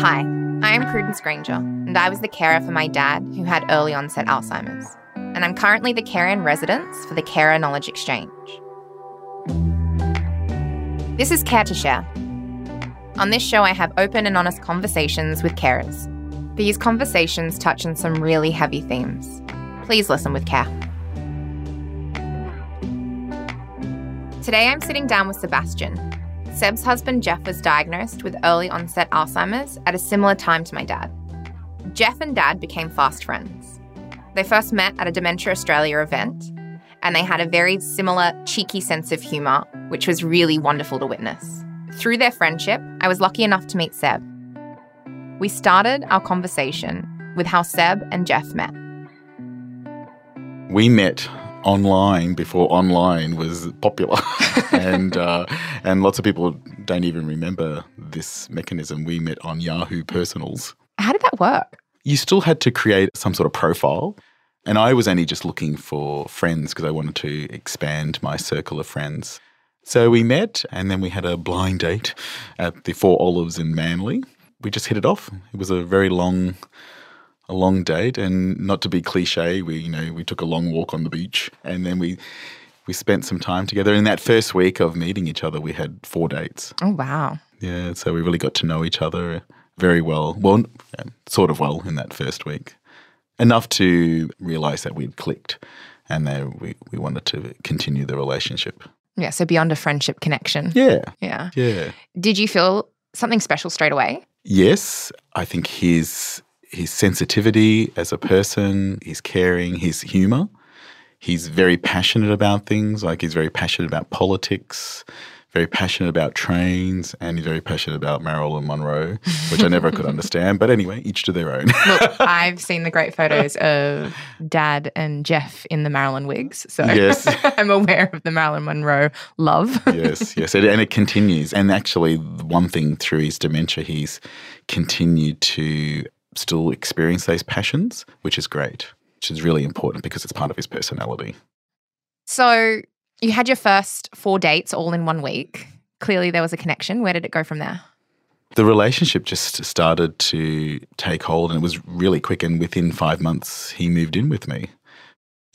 Hi, I am Prudence Granger, and I was the carer for my dad who had early onset Alzheimer's. And I'm currently the carer in residence for the Carer Knowledge Exchange. This is Care to Share. On this show, I have open and honest conversations with carers. These conversations touch on some really heavy themes. Please listen with care. Today, I'm sitting down with Sebastian. Seb's husband Jeff was diagnosed with early onset Alzheimer's at a similar time to my dad. Jeff and dad became fast friends. They first met at a Dementia Australia event, and they had a very similar cheeky sense of humour, which was really wonderful to witness. Through their friendship, I was lucky enough to meet Seb. We started our conversation with how Seb and Jeff met. We met online before online was popular, and uh, and lots of people don't even remember this mechanism. We met on Yahoo Personals. How did that work? You still had to create some sort of profile, and I was only just looking for friends because I wanted to expand my circle of friends. So we met, and then we had a blind date at the Four Olives in Manly. We just hit it off. It was a very long a long date and not to be cliche we you know we took a long walk on the beach and then we we spent some time together in that first week of meeting each other we had four dates Oh, wow. yeah so we really got to know each other very well well yeah, sort of well in that first week enough to realize that we'd clicked and that we, we wanted to continue the relationship Yeah, so beyond a friendship connection. yeah Yeah. yeah Did you feel something special straight away? Yes, I think his his sensitivity as a person, his caring, his humor. He's very passionate about things. Like he's very passionate about politics, very passionate about trains, and he's very passionate about Marilyn Monroe, which I never could understand. But anyway, each to their own. Look, I've seen the great photos of Dad and Jeff in the Marilyn wigs, so Yes. I'm aware of the Marilyn Monroe love. yes, yes, and, and it continues. And actually, one thing through his dementia, he's continued to still experience those passions, which is great, which is really important because it's part of his personality. So you had your first four dates all in one week. Clearly, there was a connection. Where did it go from there? The relationship just started to take hold, and it was really quick. And within five months, he moved in with me.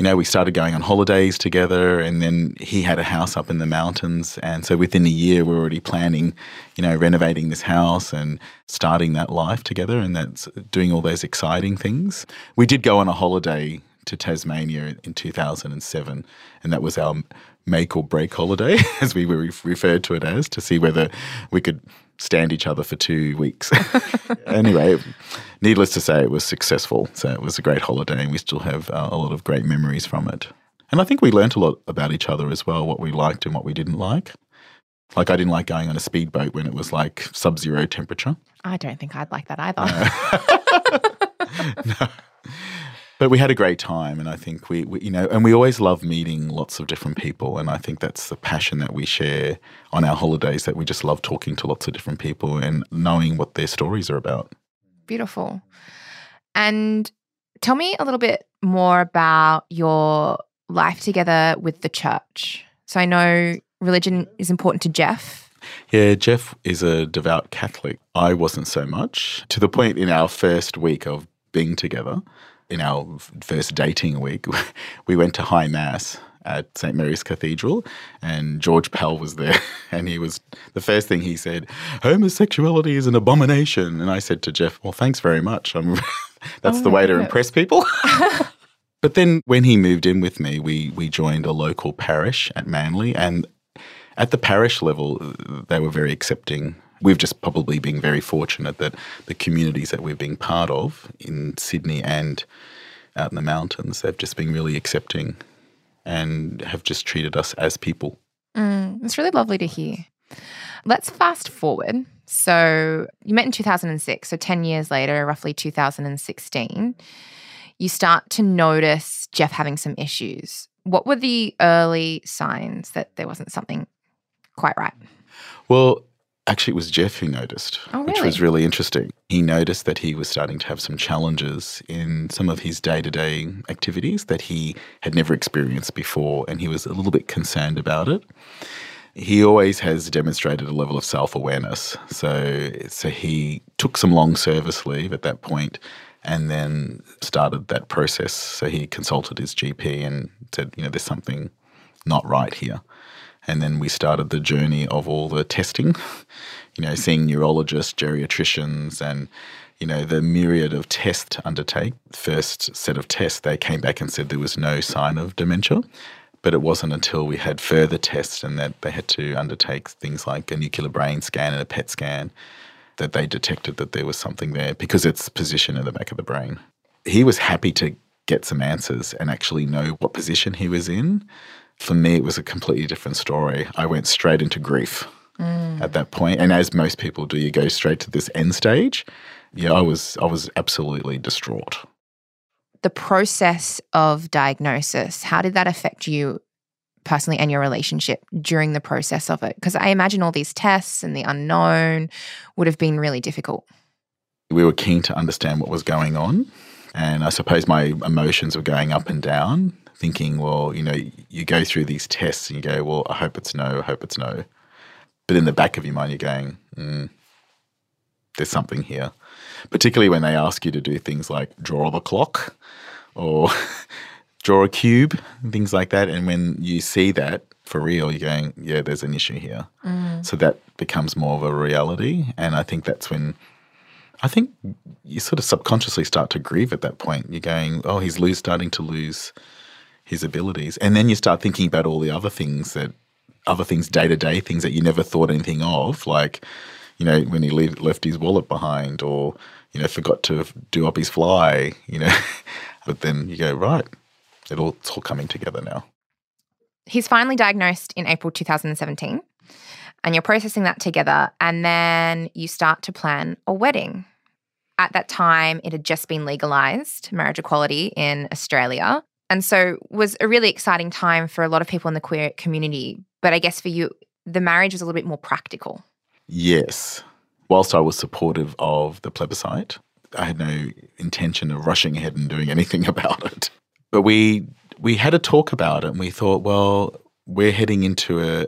You know, we started going on holidays together, and then he had a house up in the mountains. And so within a year, we we're already planning, you know, renovating this house and starting that life together, and that's doing all those exciting things. We did go on a holiday to Tasmania in 2007, and that was our make or break holiday, as we were referred to it as, to see whether we could stand each other for two weeks. anyway, needless to say, it was successful. So it was a great holiday, and we still have uh, a lot of great memories from it. And I think we learnt a lot about each other as well, what we liked and what we didn't like. Like, I didn't like going on a speedboat when it was like sub zero temperature. I don't think I'd like that either. no. But we had a great time, and I think we, we, you know, and we always love meeting lots of different people, and I think that's the passion that we share on our holidays. That we just love talking to lots of different people and knowing what their stories are about. Beautiful. And tell me a little bit more about your life together with the church. So I know religion is important to Jeff. Yeah, Jeff is a devout Catholic. I wasn't so much. To the point in our first week of being together, in our first dating week, we went to High Mass at St. Mary's Cathedral, and George Pell was there. And he was the first thing he said, homosexuality is an abomination. And I said to Jeff, Well, thanks very much. I'm, that's Oh, the way to impress people. but then when he moved in with me, we, we joined a local parish at Manly. And at the parish level, they were very accepting. We've just probably been very fortunate that the communities that we've been part of in Sydney and out in the mountains, they've just been really accepting and have just treated us as people. Mm, it's really lovely to hear. Let's fast forward. So you met in 2006. So 10 years later, roughly 2016, you start to notice Jeff having some issues. What were the early signs that there wasn't something quite right? Well, actually, it was Jeff who noticed, Oh, which was really interesting. He noticed that he was starting to have some challenges in some of his day to day activities that he had never experienced before, and he was a little bit concerned about it. he always has demonstrated a level of self awareness. So, so he took some long service leave at that point and then started that process. So he consulted his GP and said, you know, there's something not right here. And then we started the journey of all the testing, you know, seeing neurologists, geriatricians, and, you know, the myriad of tests to undertake. First set of tests, they came back and said there was no sign of dementia. But it wasn't until we had further tests and that they had to undertake things like a nuclear brain scan and a PET scan that they detected that there was something there because it's position in the back of the brain. He was happy to get some answers and actually know what position he was in. For me, it was a completely different story. I went straight into grief mm. at that point, and as most people do, you go straight to this end stage. Yeah, I was I was absolutely distraught the process of diagnosis, how did that affect you personally and your relationship during the process of it? Because I imagine all these tests and the unknown would have been really difficult. We were keen to understand what was going on. And I suppose my emotions were going up and down, thinking, well, you know, you go through these tests and you go, well, I hope it's no, I hope it's no. But in the back of your mind, you're going, mm, there's something here. Particularly when they ask you to do things like draw the clock or draw a cube, and things like that. And when you see that for real, you're going, yeah, there's an issue here. Mm. So that becomes more of a reality. And I think that's when I think you sort of subconsciously start to grieve at that point. You're going, oh, he's lose, starting to lose his abilities. And then you start thinking about all the other things that, other things, day to day things that you never thought anything of, like, you know, when he leave, left his wallet behind or, you know, forgot to do up his fly, you know. But then you go, right, it all, it's all coming together now. He's finally diagnosed in April 2017, and you're processing that together, and then you start to plan a wedding. At that time, it had just been legalized, marriage equality in Australia. And so was a really exciting time for a lot of people in the queer community. But I guess for you, the marriage was a little bit more practical. Yes. Whilst I was supportive of the plebiscite, I had no intention of rushing ahead and doing anything about it. But we we had a talk about it and we thought, well, we're heading into a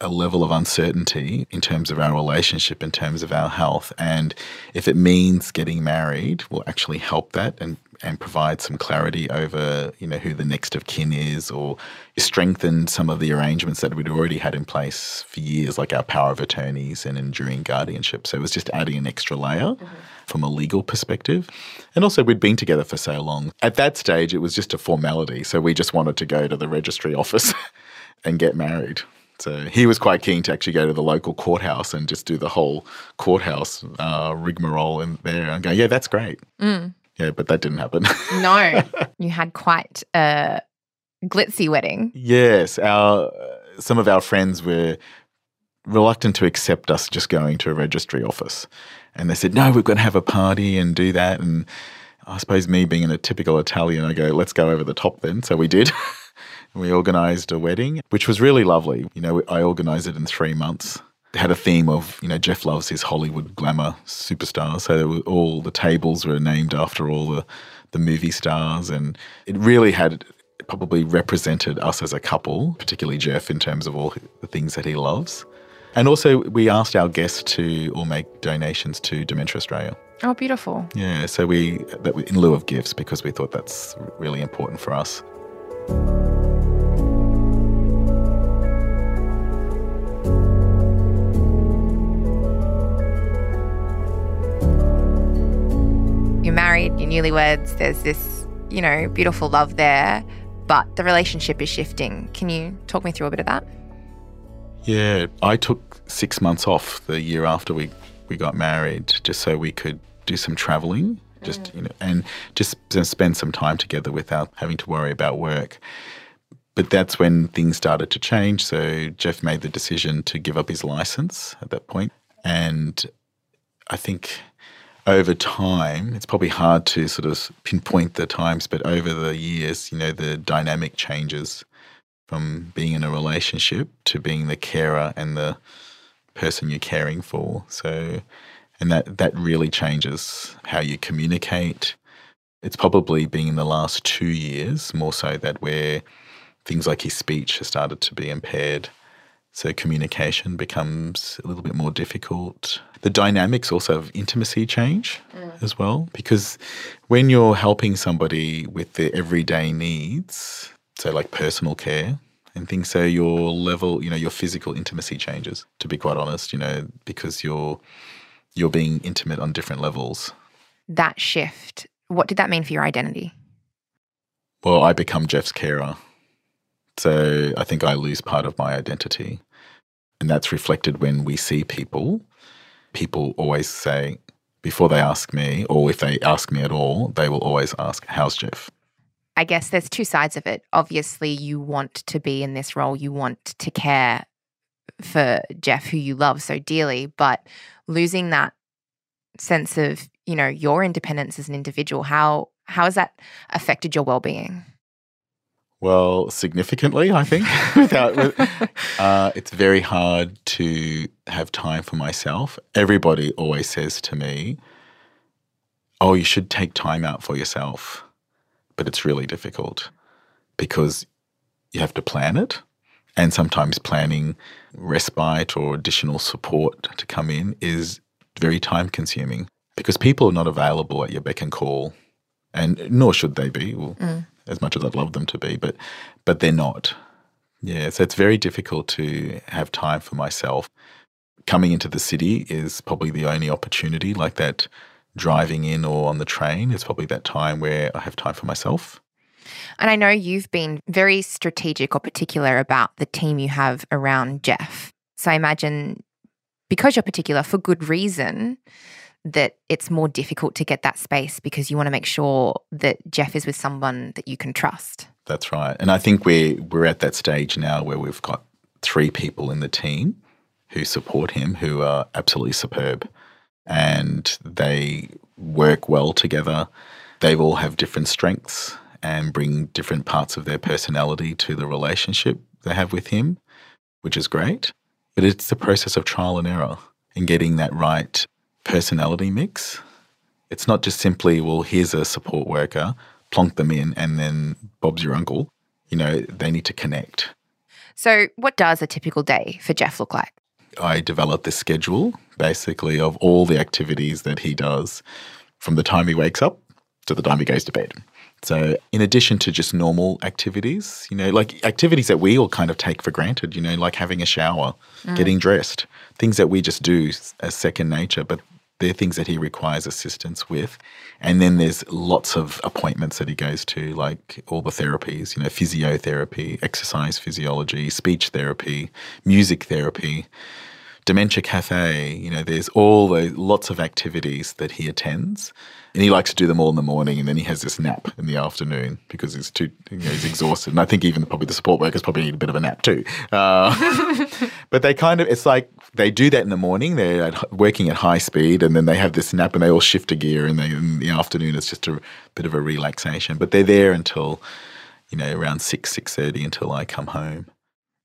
a level of uncertainty in terms of our relationship, in terms of our health. And if it means getting married, will actually help that and, and provide some clarity over, you know, who the next of kin is or strengthen some of the arrangements that we'd already had in place for years, like our power of attorneys and enduring guardianship. So it was just adding an extra layer. Mm-hmm from a legal perspective. And also, we'd been together for so long. At that stage, it was just a formality. So we just wanted to go to the registry office and get married. So he was quite keen to actually go to the local courthouse and just do the whole courthouse uh, rigmarole in there and go, yeah, that's great. Mm. Yeah, but that didn't happen. no, you had quite a glitzy wedding. Yes, our uh, some of our friends were reluctant to accept us just going to a registry office, and they said, "No, we're going to have a party and do that." And I suppose me being in a typical Italian, I go, "Let's go over the top then." So we did. We organised a wedding, which was really lovely. You know, I organised it in three months. Had a theme of, you know, Jeff loves his Hollywood glamour superstars. So all the tables were named after all the, the movie stars. And it really had probably represented us as a couple, particularly Jeff, in terms of all the things that he loves. And also, we asked our guests to all make donations to Dementia Australia. Oh, beautiful. Yeah, so we, that in lieu of gifts, because we thought that's really important for us. Married, you're newlyweds, there's this, you know, beautiful love there, but the relationship is shifting. Can you talk me through a bit of that? Yeah, I took six months off the year after we, we got married just so we could do some traveling, just, mm. you know, and just spend some time together without having to worry about work. But that's when things started to change. So Jeff made the decision to give up his license at that point. And I think over time, it's probably hard to sort of pinpoint the times, but over the years, you know, the dynamic changes from being in a relationship to being the carer and the person you're caring for. So, and that, that really changes how you communicate. It's probably been in the last two years more so that where things like his speech has started to be impaired. So communication becomes a little bit more difficult. The dynamics also of intimacy change mm. as well, because when you're helping somebody with their everyday needs, so like personal care and things, so your level, you know, your physical intimacy changes, to be quite honest, you know, because you're you're being intimate on different levels. That shift, what did that mean for your identity? Well, I become Jeff's carer. So I think I lose part of my identity. And that's reflected when we see people. People always say, before they ask me, or if they ask me at all, they will always ask, How's Jeff? I guess there's two sides of it. Obviously, you want to be in this role, you want to care for Jeff, who you love so dearly, but losing that sense of, you know, your independence as an individual, how how has that affected your well-being? Well, significantly, I think. Without, uh, it's very hard to have time for myself. Everybody always says to me, "Oh, you should take time out for yourself," but it's really difficult because you have to plan it, and sometimes planning respite or additional support to come in is very time-consuming because people are not available at your beck and call, and nor should they be. Well, mm as much as I'd love them to be, but but they're not. Yeah, so it's very difficult to have time for myself. Coming into the city is probably the only opportunity like that. Driving in or on the train is probably that time where I have time for myself. And I know you've been very strategic or particular about the team you have around Jeff. So I imagine because you're particular for good reason, that it's more difficult to get that space because you want to make sure that Jeff is with someone that you can trust. That's right. And I think we're we're at that stage now where we've got three people in the team who support him who are absolutely superb and they work well together. They all have different strengths and bring different parts of their personality to the relationship they have with him, which is great. But it's the process of trial and error and getting that right personality mix. It's not just simply, well, here's a support worker, plonk them in, and then Bob's your uncle. You know, they need to connect. So, what does a typical day for Jeff look like? I develop this schedule basically of all the activities that he does from the time he wakes up to the time he goes to bed. So, in addition to just normal activities, you know, like activities that we all kind of take for granted, you know, like having a shower, mm. getting dressed, things that we just do as second nature, but they're things that he requires assistance with. And then there's lots of appointments that he goes to, like all the therapies, you know, physiotherapy, exercise physiology, speech therapy, music therapy, dementia cafe. You know, there's all the lots of activities that he attends. And he likes to do them all in the morning, and then he has this nap in the afternoon because he's too, you know, he's exhausted. And I think even probably the support workers probably need a bit of a nap too. Uh, but they kind of, it's like they do that in the morning. They're at, working at high speed, and then they have this nap, and they all shift a gear. And they, in the afternoon, it's just a bit of a relaxation. But they're there until, you know, around six six thirty until I come home.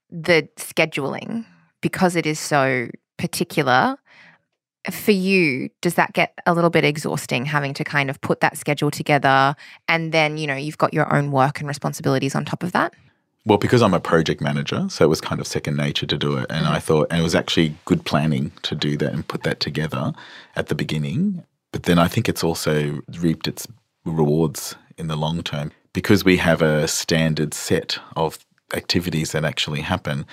The scheduling, because it is so particular for you, does that get a little bit exhausting having to kind of put that schedule together and then, you know, you've got your own work and responsibilities on top of that? Well, because I'm a project manager, so it was kind of second nature to do it. And mm-hmm. I thought, and it was actually good planning to do that and put that together at the beginning. But then I think it's also reaped its rewards in the long term because we have a standard set of activities that actually happen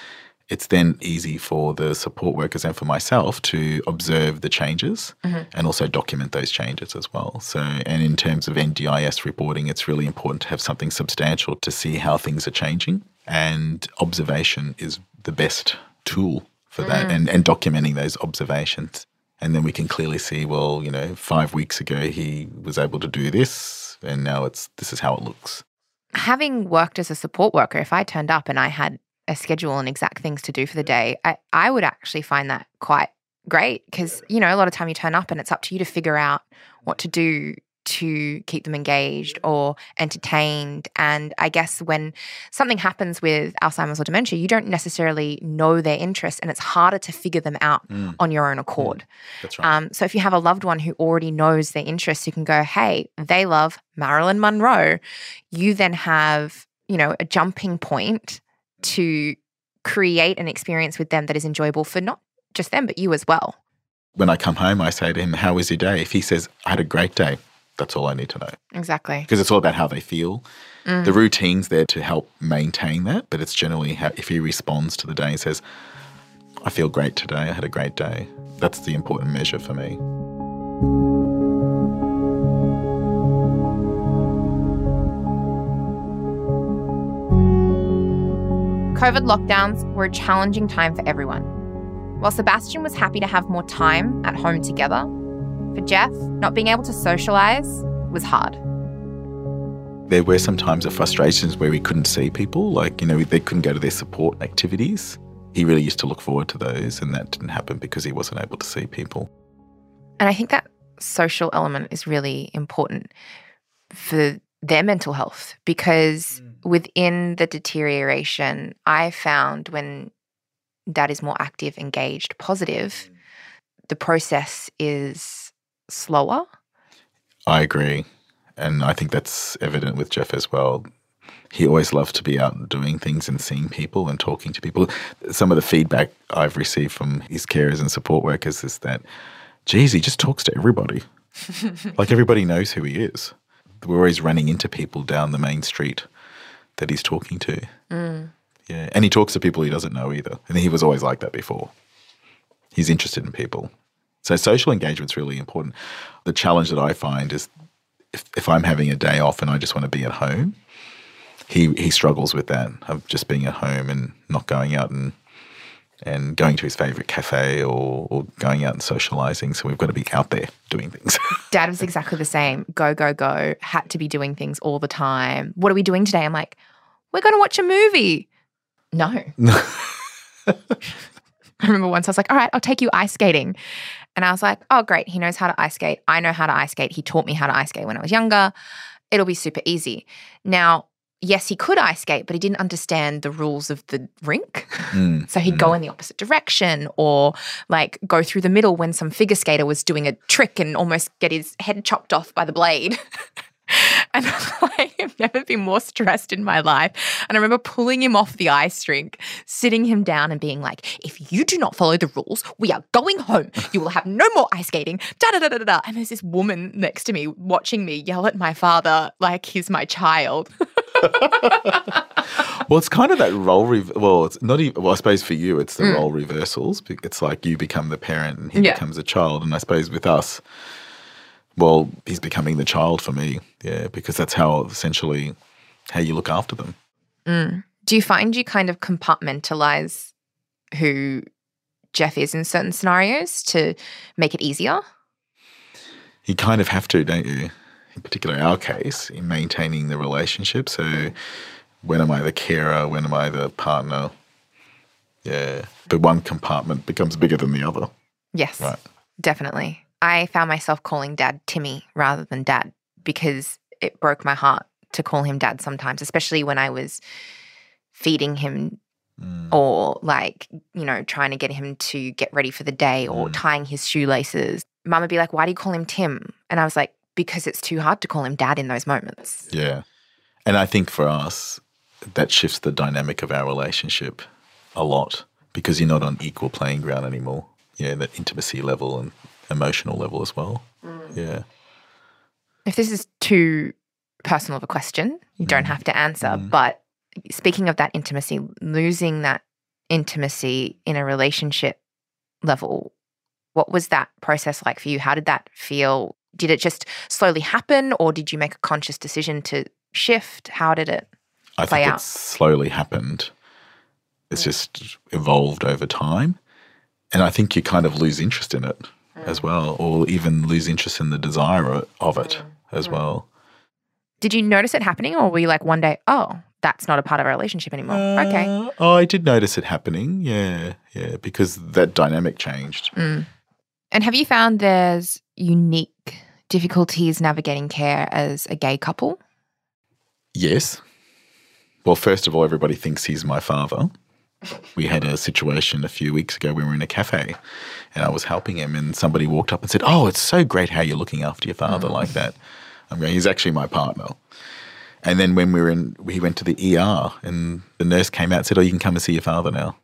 it's then easy for the support workers and for myself to observe the changes mm-hmm. and also document those changes as well. So, and in terms of NDIS reporting, it's really important to have something substantial to see how things are changing. And observation is the best tool for mm-hmm. that mm. and, and documenting those observations. And then we can clearly see, well, you know, five weeks ago he was able to do this, and now it's this is how it looks. Having worked as a support worker, if I turned up and I had a schedule and exact things to do for the day, I, I would actually find that quite great because, you know, a lot of time you turn up and it's up to you to figure out what to do to keep them engaged or entertained. And I guess when something happens with Alzheimer's or dementia, you don't necessarily know their interests and it's harder to figure them out mm. on your own mm. accord. Mm. That's right. Um, so if you have a loved one who already knows their interests, you can go, hey, they love Marilyn Monroe. You then have, you know, a jumping point to create an experience with them that is enjoyable for not just them, but you as well. When I come home, I say to him, How was your day? If he says, I had a great day, that's all I need to know. Exactly. Because it's all about how they feel. Mm. The routine's there to help maintain that, but it's generally how, if he responds to the day and says, I feel great today, I had a great day, that's the important measure for me. COVID lockdowns were a challenging time for everyone. While Sebastian was happy to have more time at home together, for Jeff, not being able to socialise was hard. There were some times of frustrations where we couldn't see people, like, you know, they couldn't go to their support activities. He really used to look forward to those, and that didn't happen because he wasn't able to see people. And I think that social element is really important for their mental health because mm. Within the deterioration, I found when that is more active, engaged, positive, mm. the process is slower. I agree. And I think that's evident with Jeff as well. He always loved to be out doing things and seeing people and talking to people. Some of the feedback I've received from his carers and support workers is that, geez, he just talks to everybody. like everybody knows who he is we're always running into people down the main street that he's talking to. Mm. Yeah, and he talks to people he doesn't know either. And he was always like that before. He's interested in people. So social engagement's really important. The challenge that I find is if, if I'm having a day off and I just want to be at home, he he struggles with that of just being at home and not going out and and going to his favorite cafe or, or going out and socializing. So we've got to be out there doing things. Dad was exactly the same. Go, go, go. Had to be doing things all the time. What are we doing today? I'm like, we're going to watch a movie. No. I remember once I was like, all right, I'll take you ice skating. And I was like, oh, great. He knows how to ice skate. I know how to ice skate. He taught me how to ice skate when I was younger. It'll be super easy. Now, yes, he could ice skate, but he didn't understand the rules of the rink. Mm. so he'd mm. go in the opposite direction or like go through the middle when some figure skater was doing a trick and almost get his head chopped off by the blade. And I have never been more stressed in my life. And I remember pulling him off the ice rink, sitting him down and being like, if you do not follow the rules, we are going home. You will have no more ice skating. Da da da da da. And there's this woman next to me watching me yell at my father like he's my child. Well, it's kind of that role. Re- well, it's not even. Well, I suppose for you, it's the mm. role reversals. It's like you become the parent and he yeah. becomes a child. And I suppose with us, well, he's becoming the child for me. Yeah, because that's how essentially how you look after them. Mm. Do you find you kind of compartmentalize who Jeff is in certain scenarios to make it easier? You kind of have to, don't you? In particular, our case, in maintaining the relationship. So, when am I the carer? When am I the partner? Yeah. But one compartment becomes bigger than the other. Yes. Right. Definitely. I found myself calling dad Timmy rather than dad because it broke my heart to call him dad sometimes, especially when I was feeding him mm. or like, you know, trying to get him to get ready for the day or mm. tying his shoelaces. Mum would be like, Why do you call him Tim? And I was like, Because it's too hard to call him dad in those moments. Yeah. And I think for us, that shifts the dynamic of our relationship a lot because you're not on equal playing ground anymore. Yeah, that intimacy level and emotional level as well. Mm. Yeah. If this is too personal of a question, you don't mm. have to answer. Mm. But speaking of that intimacy, losing that intimacy in a relationship level, what was that process like for you? How did that feel? Did it just slowly happen or did you make a conscious decision to shift? How did it I play think out? it slowly happened. It's just evolved over time. And I think you kind of lose interest in it as well, or even lose interest in the desire of it as well. Did you notice it happening, or were you like one day, oh, that's not a part of our relationship anymore? Uh, okay. Oh, I did notice it happening. Yeah, yeah, because that dynamic changed. Mm. And have you found there's unique difficulties navigating care as a gay couple? Yes. Well, first of all, everybody thinks he's my father we had a situation a few weeks ago. We were in a cafe, and I was helping him, and somebody walked up and said, "Oh, it's so great how you're looking after your father mm. like that." I'm going. He's actually my partner, And then when we were in, we went to the ER, and the nurse came out and said, "Oh, you can come and see your father now."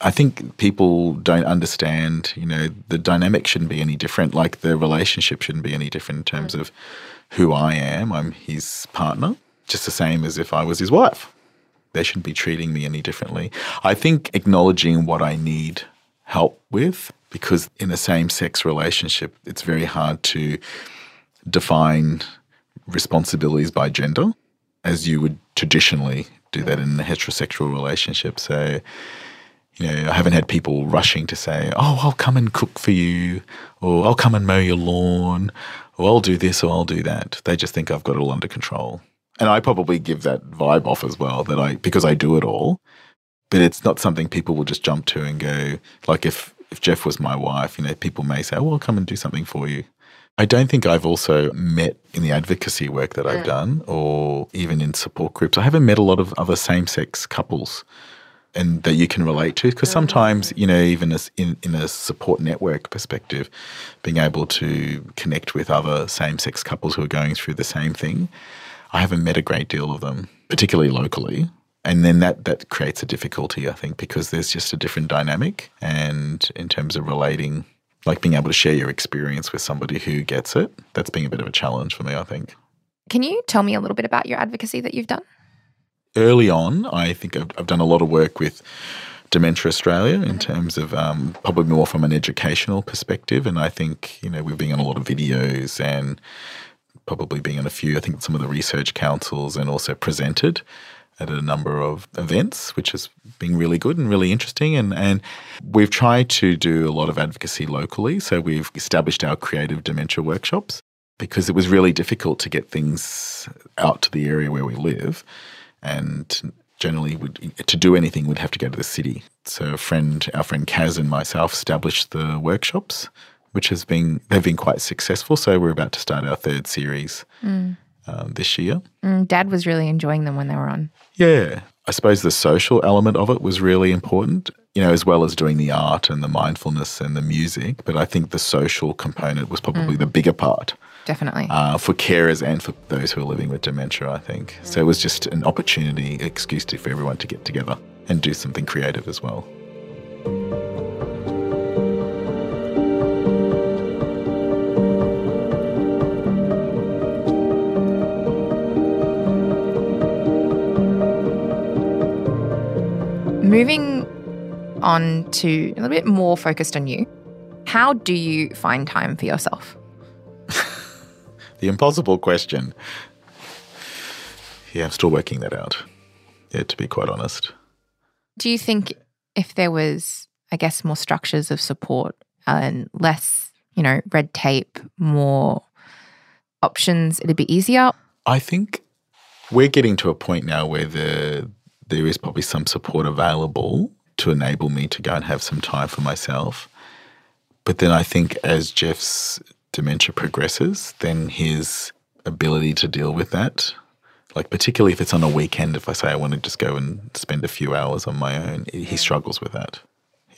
I think people don't understand, you know, the dynamic shouldn't be any different. Like the relationship shouldn't be any different in terms of who I am. I'm his partner, just the same as if I was his wife. They shouldn't be treating me any differently. I think acknowledging what I need help with, because in a same sex relationship, it's very hard to define responsibilities by gender as you would traditionally do that in a heterosexual relationship. So, you know, I haven't had people rushing to say, "Oh, I'll come and cook for you," or "I'll come and mow your lawn," or "I'll do this," or "I'll do that." They just think I've got it all under control, and I probably give that vibe off as well that I because I do it all. But it's not something people will just jump to and go like if if Jeff was my wife, you know, people may say, "Oh, I'll come and do something for you." I don't think I've also met in the advocacy work that I've done or even in support groups. I haven't met a lot of other same sex couples and that you can relate to because oh, sometimes you know even as in, in a support network perspective being able to connect with other same-sex couples who are going through the same thing i haven't met a great deal of them particularly locally. And then that that creates a difficulty i think because there's just a different dynamic. And in terms of relating like being able to share your experience with somebody who gets it that's been a bit of a challenge for me i think. Can you tell me a little bit about your advocacy that you've done? Early on, I think I've, I've done a lot of work with Dementia Australia in terms of um, probably more from an educational perspective. And I think, you know, we've been on a lot of videos and probably being on a few, I think some of the research councils and also presented at a number of events, which has been really good and really interesting. And, and we've tried to do a lot of advocacy locally. So we've established our creative dementia workshops because it was really difficult to get things out to the area where we live and generally would to do anything we'd have to go to the city. So a friend, our friend Kaz and myself established the workshops, which has been they've been quite successful. So we're about to start our third series um, this year. Mm, Dad was really enjoying them when they were on. Yeah, I suppose the social element of it was really important. You know, as well as doing the art and the mindfulness and the music, but I think the social component was probably the bigger part Definitely. uh, for carers and for those who are living with dementia, I think. So it was just an opportunity, excuse to, for everyone to get together and do something creative as well. Moving on to a little bit more focused on you, how do you find time for yourself? The impossible question. Yeah, I'm still working that out. Yeah, to be quite honest. Do you think if there was, I guess, more structures of support and less, you know, red tape, more options, it'd be easier? I think we're getting to a point now where the there is probably some support available to enable me to go and have some time for myself. But then I think as Jeff's dementia progresses, then his ability to deal with that, like particularly if it's on a weekend, if I say I want to just go and spend a few hours on my own, he struggles with that.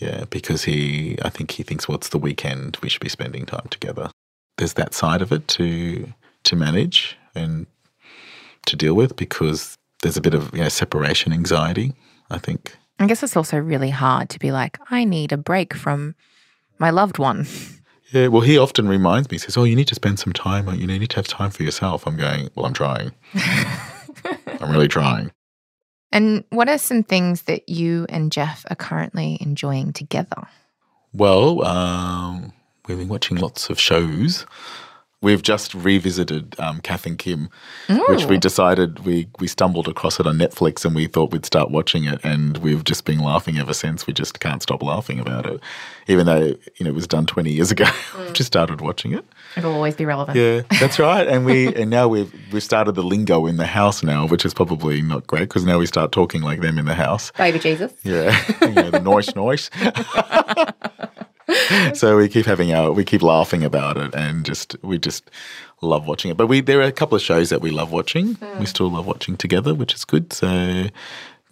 Yeah, because he, I think he thinks, well, the weekend, we should be spending time together. There's that side of it to to manage and to deal with because there's a bit of you know, separation anxiety. I think. I guess it's also really hard to be like, I need a break from my loved one. Yeah, well, he often reminds me. He says, "Oh, you need to spend some time. You need to have time for yourself." I'm going. Well, I'm trying. I'm really trying. And what are some things that you and Jeff are currently enjoying together? Well, um, we've been watching lots of shows. We've just revisited um, Kath and Kim, which we decided we we stumbled across it on Netflix and we thought we'd start watching it, and we've just been laughing ever since. We just can't stop laughing about it, even though you know it was done twenty years ago. we've just started watching it. It'll always be relevant. Yeah, that's right. And we and now we've we've started the lingo in the house now, which is probably not great because now we start talking like them in the house. Baby Jesus. Yeah, yeah the noise, noise. so we keep having our, we keep laughing about it, and just we just love watching it. But we there are a couple of shows that we love watching. We hmm. still love watching together, which is good. So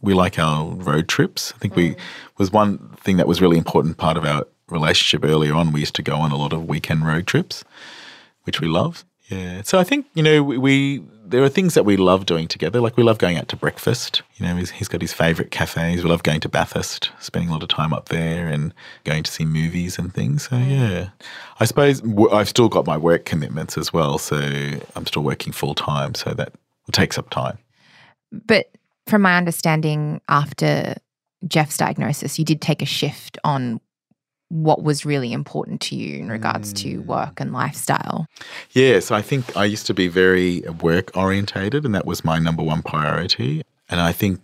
we like our road trips. I think we hmm. was one thing that was really important part of our relationship earlier on. We used to go on a lot of weekend road trips, which we love. Yeah. So I think, you know, we, we, there are things that we love doing together. Like we love going out to breakfast. You know, he's, he's got his favourite cafes. We love going to Bathurst, spending a lot of time up there and going to see movies and things. So mm. yeah, I suppose I've still got my work commitments as well. So I'm still working full time. So that takes up time. But from my understanding, after Jeff's diagnosis, you did take a shift on what was really important to you in regards to mm. work and lifestyle. Yes, I think I used to be very work orientated, and that was my number one priority. And I think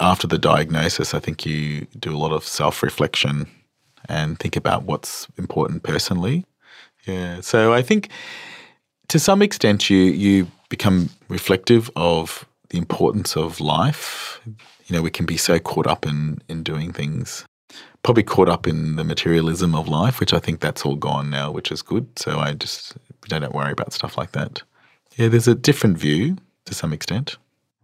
after the diagnosis, I think you do a lot of self reflection and think about what's important personally. Yeah. So I think to some extent you you become reflective of the importance of life. You know, we can be so caught up in in doing things probably caught up in the materialism of life, which I think that's all gone now, which is good. So I just don't worry about stuff like that. Yeah, there's a different view to some extent.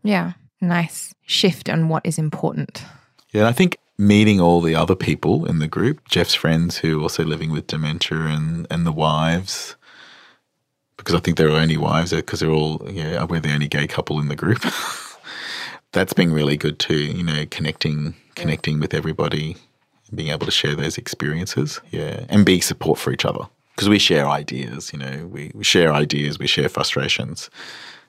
Yeah, nice shift on what is important. Yeah, and I think meeting all the other people in the group, Jeff's friends who are also living with dementia and, and the wives, because I think they're only wives uh, because they're all, yeah, we're the only gay couple in the group. That's been really good too, you know, connecting connecting with everybody being able to share those experiences, yeah, and be support for each other because we share ideas. You know, we, we share ideas, we share frustrations.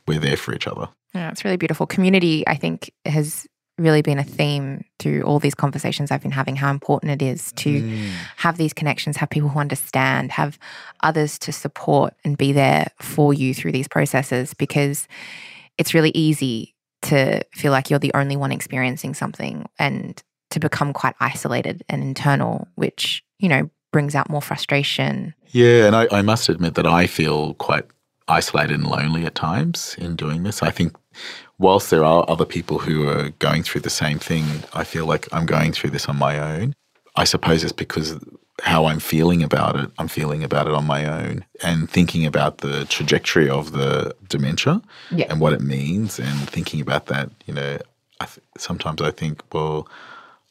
We're there for each other. Yeah, it's really beautiful. Community, I think, has really been a theme through all these conversations I've been having. How important it is to mm. have these connections, have people who understand, have others to support and be there for you through these processes because it's really easy to feel like you're the only one experiencing something and to become quite isolated and internal, which, you know, brings out more frustration. Yeah, and I, I must admit that I feel quite isolated and lonely at times in doing this. I think whilst there are other people who are going through the same thing, I feel like I'm going through this on my own. I suppose it's because how I'm feeling about it, I'm feeling about it on my own and thinking about the trajectory of the dementia yeah. and what it means and thinking about that, you know, I th- sometimes I think, well,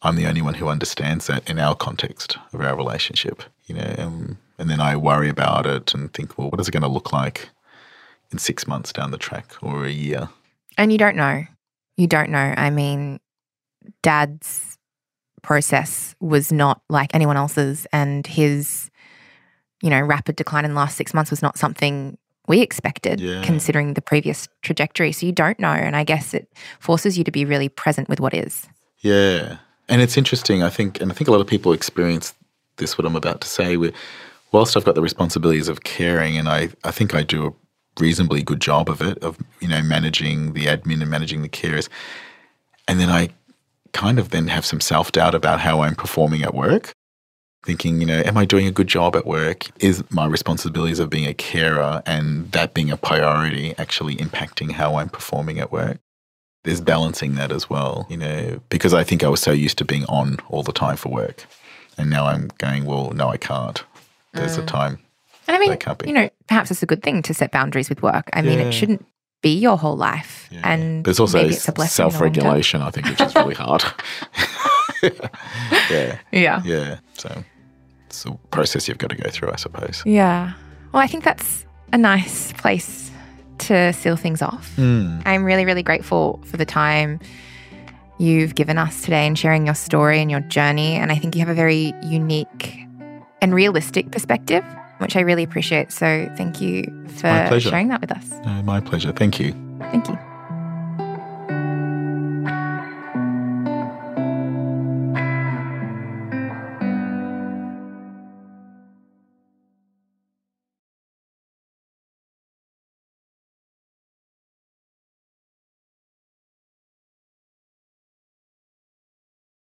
I'm the only one who understands that in our context of our relationship, you know, and, and then I worry about it and think, well, what is it going to look like in six months down the track or a year? And you don't know. You don't know. I mean, dad's process was not like anyone else's, and his, you know, rapid decline in the last six months was not something we expected yeah. considering the previous trajectory. So you don't know. And I guess it forces you to be really present with what is. Yeah. And it's interesting, I think, and I think a lot of people experience this, what I'm about to say. Where, whilst I've got the responsibilities of caring, and I, I think I do a reasonably good job of it, of, you know, managing the admin and managing the carers. And then I kind of then have some self doubt about how I'm performing at work. Thinking, you know, am I doing a good job at work? Is my responsibilities of being a carer and that being a priority actually impacting how I'm performing at work? There's balancing that as well, you know, because I think I was so used to being on all the time for work. And now I'm going, well, no, I can't. There's mm. a time. And I mean, you know, perhaps it's a good thing to set boundaries with work. I yeah. mean, it shouldn't be your whole life. Yeah. And there's also self regulation, I think, which is really hard. yeah. Yeah. Yeah. So it's a process you've got to go through, I suppose. Yeah. Well, I think that's a nice place to seal things off. Mm. I'm really, really grateful for the time you've given us today and sharing your story and your journey. And I think you have a very unique and realistic perspective, which I really appreciate. So thank you for sharing that with us. Uh, my pleasure. Thank you. Thank you.